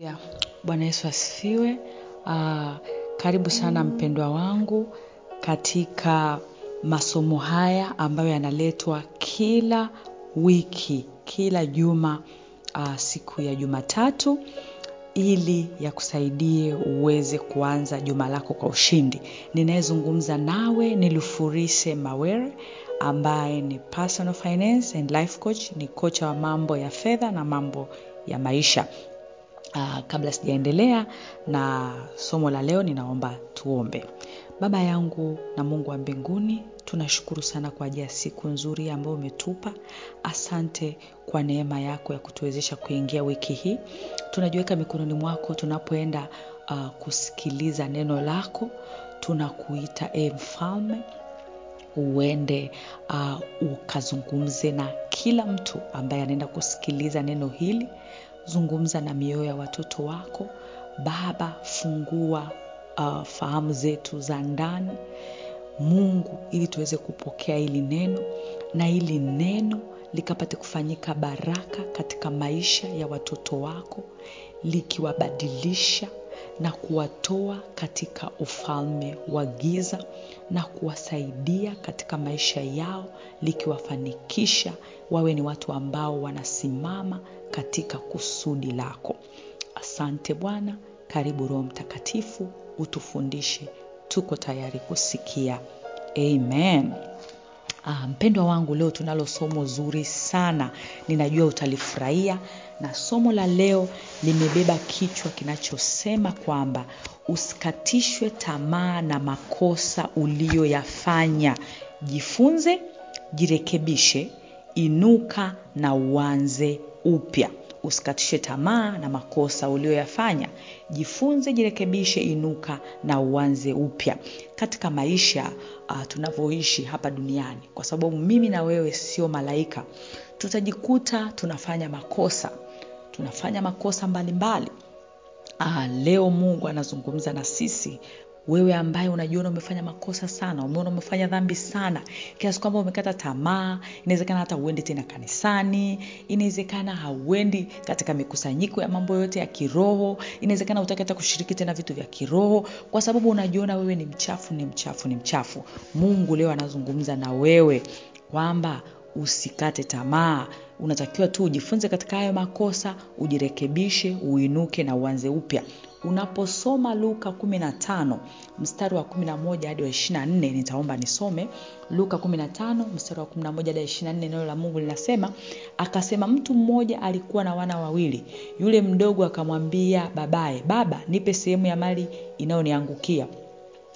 Ya, Bwana Yesu asifiwe. Uh, karibu sana mpendwa wangu katika masomo haya ambayo yanaletwa kila wiki, kila juma uh, siku ya Jumatatu ili yakusaidie uweze kuanza juma lako kwa ushindi. Ninayezungumza nawe ni Lufurise Mawere ambaye ni personal finance and life coach, ni kocha wa mambo ya fedha na mambo ya maisha. Uh, kabla sijaendelea na somo la leo ninaomba tuombe. Baba yangu na Mungu wa mbinguni, tunashukuru sana kwa ajili ya siku nzuri ambayo umetupa. Asante kwa neema yako ya kutuwezesha kuingia wiki hii. Tunajiweka mikononi mwako tunapoenda uh, kusikiliza neno lako. Tunakuita e mfalme, uende uh, ukazungumze na kila mtu ambaye anaenda kusikiliza neno hili zungumza na mioyo ya watoto wako. Baba fungua uh, fahamu zetu za ndani. Mungu ili tuweze kupokea hili neno na hili neno likapate kufanyika baraka katika maisha ya watoto wako likiwabadilisha na kuwatoa katika ufalme wa giza na kuwasaidia katika maisha yao likiwafanikisha wawe ni watu ambao wanasimama katika kusudi lako. Asante bwana karibu roho mtakatifu utufundishe. Tuko tayari kusikia. Amen. Ah, mpendwa wangu leo tunalo somo zuri sana. Ninajua utalifurahia. Na somo la leo limebeba kichwa kinachosema kwamba usikatishwe tamaa na makosa uliyoyafanya. Jifunze jirekebishe inuka na uanze upya. Usikatishe tamaa na makosa uliyoyafanya. Jifunze jirekebishe inuka na uanze upya. Katika maisha uh, tunavyoishi hapa duniani kwa sababu mimi na wewe sio malaika tutajikuta tunafanya makosa. Tunafanya makosa mbalimbali. Mbali. Ah, leo mungu anazungumza na sisi wewe ambaye unajiona umefanya makosa sana umeona umefanya dhambi sana kiasi kwamba umekata tamaa inawezekana hata uendi tena kanisani inawezekana hauendi katika mikusanyiko ya mambo yote ya kiroho inawezekana utaki hata kushiriki tena vitu vya kiroho kwa sababu unajiona wewe ni mchafu ni mchafu ni mchafu. Mungu leo anazungumza na wewe kwamba usikate tamaa. Unatakiwa tu ujifunze katika hayo makosa ujirekebishe uinuke na uanze upya. Unaposoma luka 15 mstari wa 11 hadi wa 24 nitaomba nisome. Luka 15 mstari wa 11 hadi 24 neno la mungu linasema akasema mtu mmoja alikuwa na wana wawili. Yule mdogo akamwambia babaye baba nipe sehemu ya mali inayoniangukia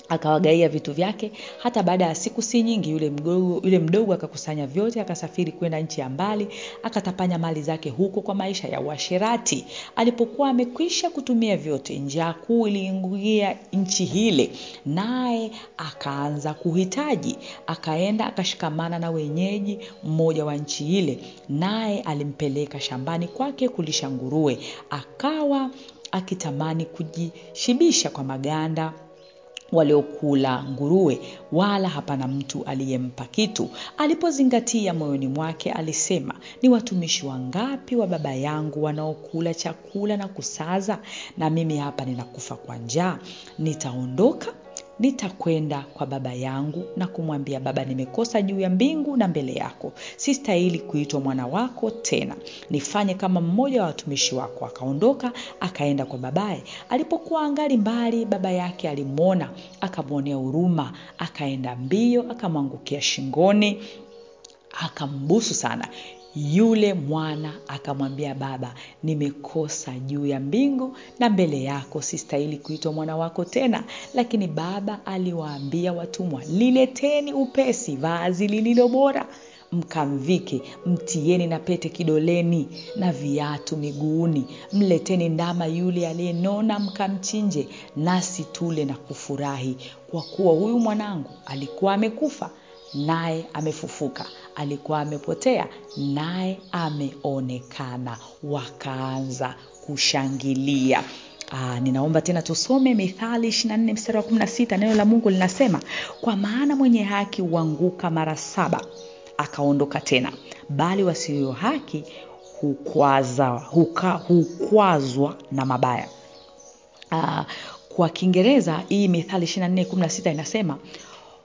akawagaia vitu vyake. Hata baada ya siku si nyingi yule mdogo, yule mdogo akakusanya vyote akasafiri kwenda nchi ya mbali akatapanya mali zake huko kwa maisha ya uasherati. Alipokuwa amekwisha kutumia vyote njaa kuu iliingia nchi hile naye akaanza kuhitaji. Akaenda akashikamana na wenyeji mmoja wa nchi ile naye alimpeleka shambani kwake kulisha nguruwe. Akawa akitamani kujishibisha kwa maganda waliokula nguruwe wala hapana mtu aliyempa kitu. Alipozingatia moyoni mwake alisema ni watumishi wangapi wa baba yangu wanaokula chakula na kusaza? Na mimi hapa ninakufa kwa njaa. Nitaondoka nitakwenda kwa baba yangu na kumwambia baba nimekosa juu ya mbingu na mbele yako. Sistahili kuitwa mwana wako tena. Nifanye kama mmoja wa watumishi wako. Akaondoka akaenda kwa babaye. Alipokuwa angali mbali baba yake alimwona akamwonea huruma akaenda mbio akamwangukia shingoni akambusu sana yule mwana akamwambia baba nimekosa juu ya mbingu na mbele yako sistahili kuitwa mwana wako tena. Lakini baba aliwaambia watumwa lileteni upesi vazi lililo bora mkamvike mtieni na pete kidoleni na viatu miguuni mleteni ndama yule aliyenona mkamchinje nasi tule na kufurahi kwa kuwa huyu mwanangu alikuwa amekufa naye amefufuka alikuwa amepotea naye ameonekana. Wakaanza kushangilia. Aa, ninaomba tena tusome mithali 24 mstari wa 16 neno la mungu linasema kwa maana mwenye haki huanguka mara saba akaondoka tena. Bali wasio haki hukwazwa na mabaya. Aa, kwa kiingereza hii mithali 24:16 inasema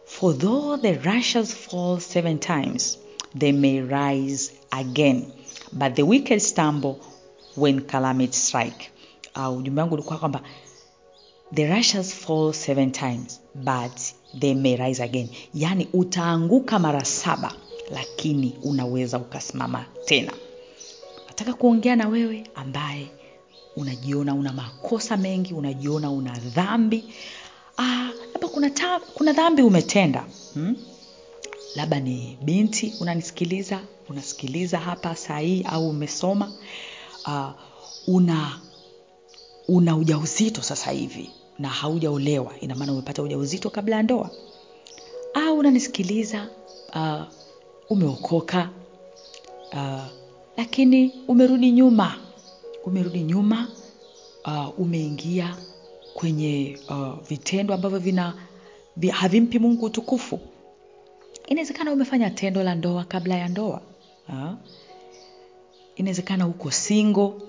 for though the righteous fall seven times they may rise again. But the wicked stumble when calamity strike. Uh, ujumbe wangu ulikuwa kwamba the righteous fall seven times but they may rise again. Yaani utaanguka mara saba lakini unaweza ukasimama tena. Nataka kuongea na wewe ambaye unajiona una makosa mengi unajiona una dhambi. Ah, kuna, ta, kuna dhambi umetenda. Hmm? labda ni binti unanisikiliza unasikiliza hapa sahii au umesoma. Uh, una una ujauzito sasa hivi na haujaolewa. Ina maana umepata ujauzito kabla ya ndoa. Au unanisikiliza uh, umeokoka. Uh, lakini umerudi nyuma. Umerudi nyuma uh, umeingia kwenye uh, vitendo ambavyo vina vi, havimpi mungu utukufu. Inawezekana umefanya tendo la ndoa kabla ya ndoa inawezekana uko singo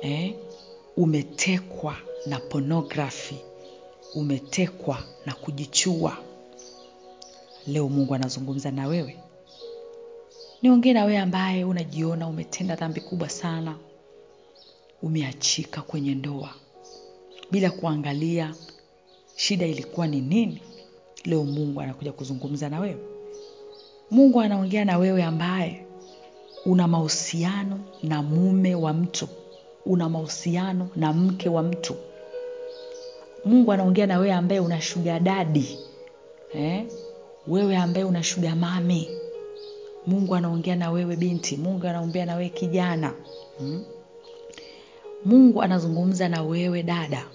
eh, umetekwa na ponografi umetekwa na kujichua. Leo mungu anazungumza na wewe. Niongee na wewe ambaye unajiona umetenda dhambi kubwa sana. Umeachika kwenye ndoa bila kuangalia shida ilikuwa ni nini. Leo mungu anakuja kuzungumza na wewe. Mungu anaongea na wewe ambaye una mahusiano na mume wa mtu. Una mahusiano na mke wa mtu. Mungu anaongea na wewe ambaye una shuga dadi eh? wewe ambaye una shuga mami mungu anaongea na wewe binti. Mungu anaongea na wewe kijana. Hmm? Mungu anazungumza na wewe dada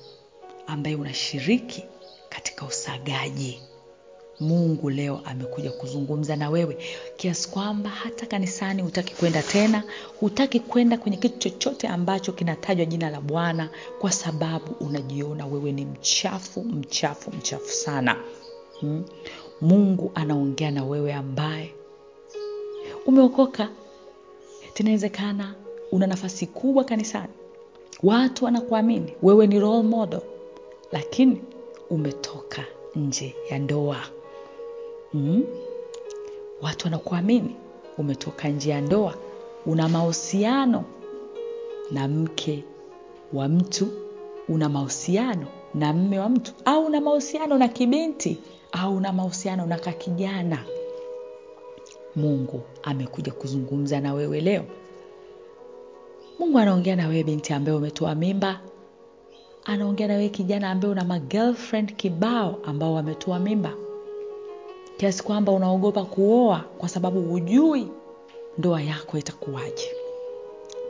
ambaye unashiriki katika usagaji. Mungu leo amekuja kuzungumza na wewe kiasi kwamba hata kanisani hutaki kwenda tena hutaki kwenda kwenye kitu chochote ambacho kinatajwa jina la bwana kwa sababu unajiona wewe ni mchafu mchafu mchafu sana. Hmm? mungu anaongea na wewe ambaye umeokoka. Tinawezekana una nafasi kubwa kanisani watu wanakuamini wewe ni role model lakini umetoka nje ya ndoa. Mm? watu wanakuamini umetoka nje ya ndoa. Una mahusiano na mke wa mtu una mahusiano na mme wa mtu au una mahusiano na kibinti au una mahusiano na kakijana. Mungu amekuja kuzungumza na wewe leo mungu anaongea na wewe binti ambaye umetoa mimba. Anaongea na wewe kijana ambaye una magirlfriend kibao ambao wametoa mimba. Kiasi kwamba unaogopa kuoa kwa sababu hujui ndoa yako itakuwaje.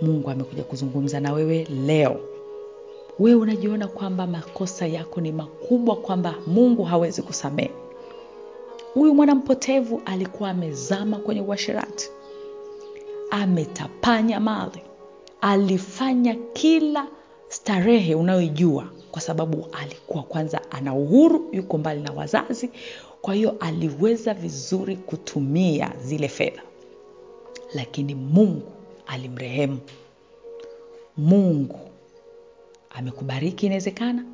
Mungu amekuja kuzungumza na wewe leo. Wewe unajiona kwamba makosa yako ni makubwa kwamba mungu hawezi kusamehe. Huyu mwana mpotevu alikuwa amezama kwenye uashirati ametapanya mali alifanya kila starehe unayoijua kwa sababu alikuwa kwanza ana uhuru yuko mbali na wazazi kwa hiyo aliweza vizuri kutumia zile fedha. Lakini mungu alimrehemu. Mungu amekubariki inawezekana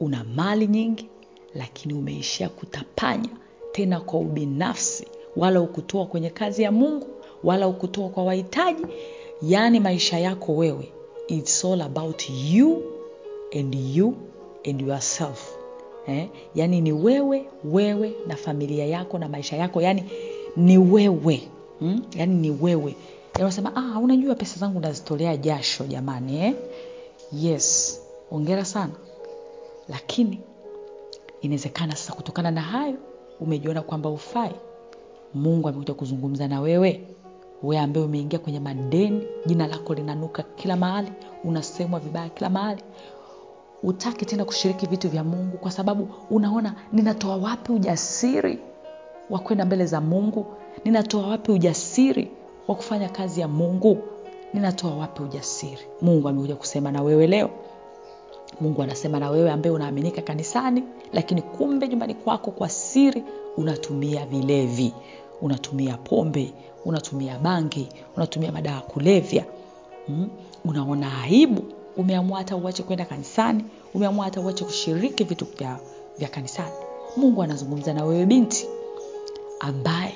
una mali nyingi lakini umeishia kutapanya tena kwa ubinafsi. Wala ukutoa kwenye kazi ya mungu wala ukutoa kwa wahitaji yaani maisha yako wewe its all about you and you and yourself. Eh? yaani ni wewe wewe na familia yako na maisha yako. Yaani ni wewe. Hmm? yaani ni wewe. Unasema ah, unajua pesa zangu nazitolea jasho jamani eh? yes. Ongera sana. Lakini inawezekana sasa kutokana na hayo umejiona kwamba ufai mungu amekuja kuzungumza na wewe wewe ambaye umeingia kwenye madeni jina lako linanuka kila mahali unasemwa vibaya kila mahali. Utaki tena kushiriki vitu vya mungu kwa sababu unaona ninatoa wapi ujasiri wa kwenda mbele za mungu? Ninatoa wapi ujasiri wa kufanya kazi ya mungu? Ninatoa wapi ujasiri? Mungu amekuja kusema na wewe leo. Mungu anasema na wewe ambaye unaaminika kanisani lakini kumbe nyumbani kwako kwa siri unatumia vilevi unatumia pombe unatumia bangi unatumia madawa kulevya. Mm? unaona aibu. Umeamua hata uache kwenda kanisani umeamua hata uache kushiriki vitu vya, vya kanisani. Mungu anazungumza na wewe binti ambaye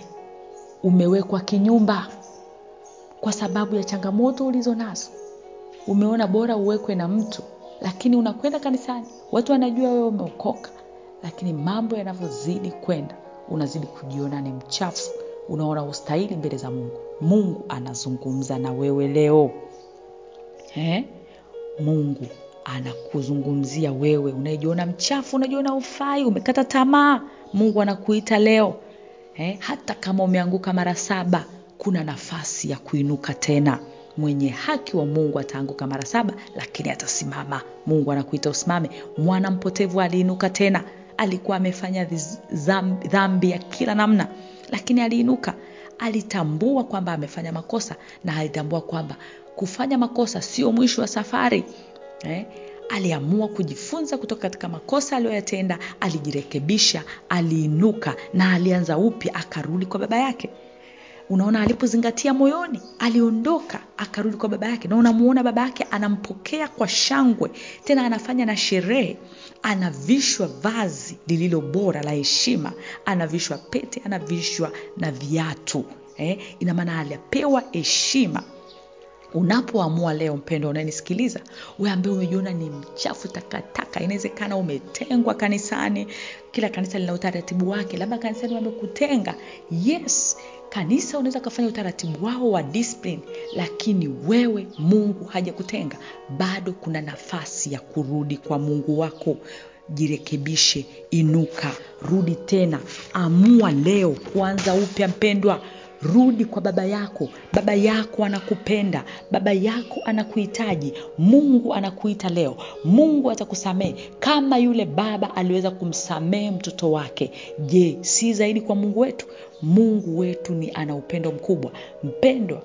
umewekwa kinyumba kwa sababu ya changamoto ulizo nazo. Umeona bora uwekwe na mtu lakini unakwenda kanisani. Watu wanajua wewe umeokoka lakini mambo yanavyozidi kwenda unazidi kujiona ni mchafu unaona ustahili mbele za mungu. Mungu anazungumza na wewe leo. Eh? mungu anakuzungumzia wewe. Unayejiona mchafu unajiona ufai umekata tamaa mungu anakuita leo. Eh? hata kama umeanguka mara saba kuna nafasi ya kuinuka tena. Mwenye haki wa mungu ataanguka mara saba lakini atasimama. Mungu anakuita usimame. Mwana mpotevu aliinuka tena alikuwa amefanya dhambi ya kila namna lakini aliinuka alitambua kwamba amefanya makosa na alitambua kwamba kufanya makosa sio mwisho wa safari eh? aliamua kujifunza kutoka katika makosa aliyoyatenda alijirekebisha aliinuka na alianza upya akarudi kwa baba yake unaona alipozingatia moyoni aliondoka akarudi kwa baba yake. Na unamuona baba yake anampokea kwa shangwe tena anafanya na sherehe. Anavishwa vazi lililo bora la heshima anavishwa pete anavishwa na viatu eh? ina maana alipewa heshima. Unapoamua leo mpendo unanisikiliza we ambaye umejiona ni mchafu takataka inawezekana umetengwa kanisani kila kanisa lina utaratibu wake labda kanisani wamekutenga yes kanisa unaweza ukafanya utaratibu wao wa discipline lakini wewe mungu hajakutenga. Bado kuna nafasi ya kurudi kwa mungu wako. Jirekebishe inuka rudi tena. Amua leo kuanza upya mpendwa rudi kwa baba yako. Baba yako anakupenda. Baba yako anakuhitaji. Mungu anakuita leo. Mungu atakusamehe. Kama yule baba aliweza kumsamehe mtoto wake. Je si zaidi kwa mungu wetu? Mungu wetu ni ana upendo mkubwa. Mpendwa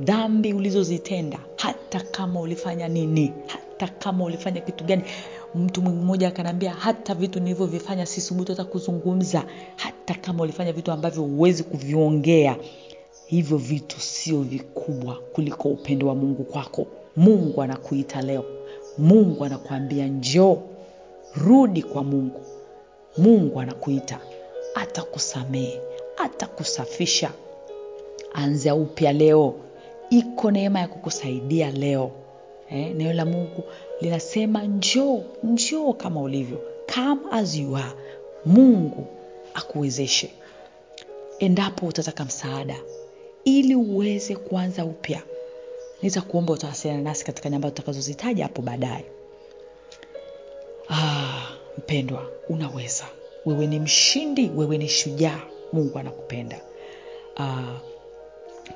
dhambi ulizozitenda hata kama ulifanya nini hata kama ulifanya kitu gani mtu mmoja akanaambia hata vitu nilivyovifanya sisubutu hata kuzungumza. Hata kama ulifanya vitu ambavyo huwezi kuviongea hivyo vitu sio vikubwa kuliko upendo wa mungu kwako. Mungu anakuita leo. Mungu anakuambia njoo rudi kwa mungu. Mungu anakuita atakusamehe atakusafisha. Anza upya leo. Iko neema ya kukusaidia leo eh, neno la mungu linasema njoo njoo kama ulivyo come as you are. Mungu akuwezeshe. Endapo utataka msaada ili uweze kuanza upya nitakuomba utawasiliana nasi katika namba tutakazozitaja hapo baadaye. Ah, mpendwa unaweza. Wewe ni mshindi wewe ni shujaa. Mungu anakupenda. Ah,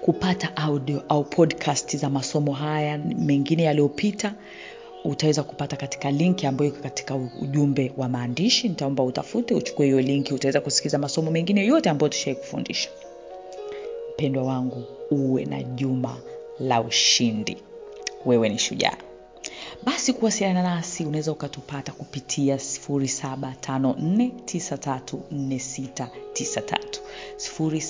kupata audio au podcast za masomo haya mengine yaliyopita utaweza kupata katika linki ambayo iko katika ujumbe wa maandishi. Nitaomba utafute uchukue hiyo linki utaweza kusikiza masomo mengine yote ambayo tushai kufundisha. Mpendwa wangu uwe na juma la ushindi. Wewe ni shujaa basi kuwasiliana nasi unaweza ukatupata kupitia 754934693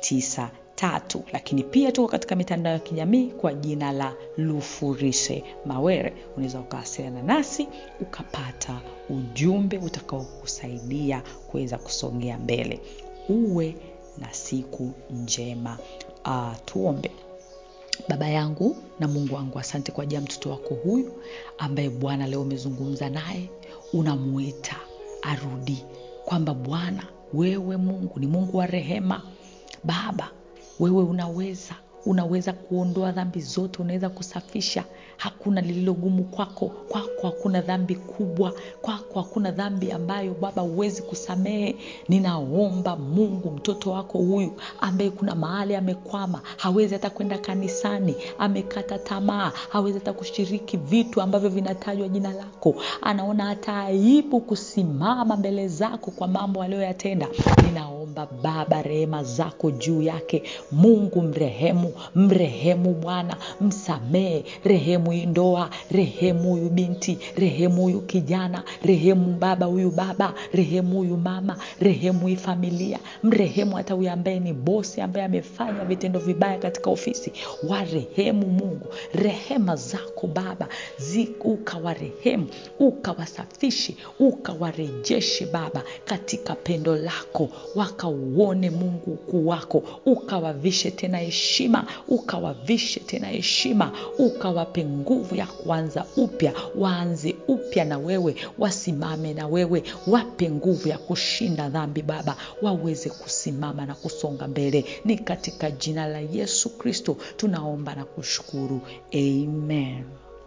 754934693 lakini pia tuko katika mitandao ya kijamii kwa jina la lufurishe mawere. Unaweza ukawasiliana nasi ukapata ujumbe utakaokusaidia kuweza kusogea mbele. Uwe na siku njema. Uh, tuombe baba yangu na mungu wangu asante kwa ajili ya mtoto wako huyu ambaye bwana leo umezungumza naye unamuita arudi kwamba bwana wewe mungu ni mungu wa rehema. Baba wewe unaweza unaweza kuondoa dhambi zote unaweza kusafisha. Hakuna lililogumu kwako. Kwako hakuna dhambi kubwa. Kwako hakuna dhambi ambayo baba huwezi kusamehe. Ninaomba mungu mtoto wako huyu ambaye kuna mahali amekwama hawezi hata kwenda kanisani amekata tamaa hawezi hata kushiriki vitu ambavyo vinatajwa jina lako. Anaona hata aibu kusimama mbele zako kwa mambo aliyoyatenda. Ninaomba baba rehema zako juu yake. Mungu mrehemu mrehemu bwana msamehe. Rehemu hii ndoa rehemu huyu binti rehemu huyu kijana rehemu baba huyu baba rehemu huyu mama rehemu hii familia. Mrehemu hata huyu ambaye ni bosi ambaye amefanya vitendo vibaya katika ofisi. Warehemu mungu. Rehema zako baba ukawarehemu ukawasafishe ukawarejeshe baba katika pendo lako. Wakauone mungu ukuu wako ukawavishe tena heshima ukawavishe tena heshima ukawape nguvu ya kuanza upya waanze upya na wewe wasimame na wewe wape nguvu ya kushinda dhambi baba waweze kusimama na kusonga mbele. Ni katika jina la yesu kristo tunaomba na kushukuru. Amen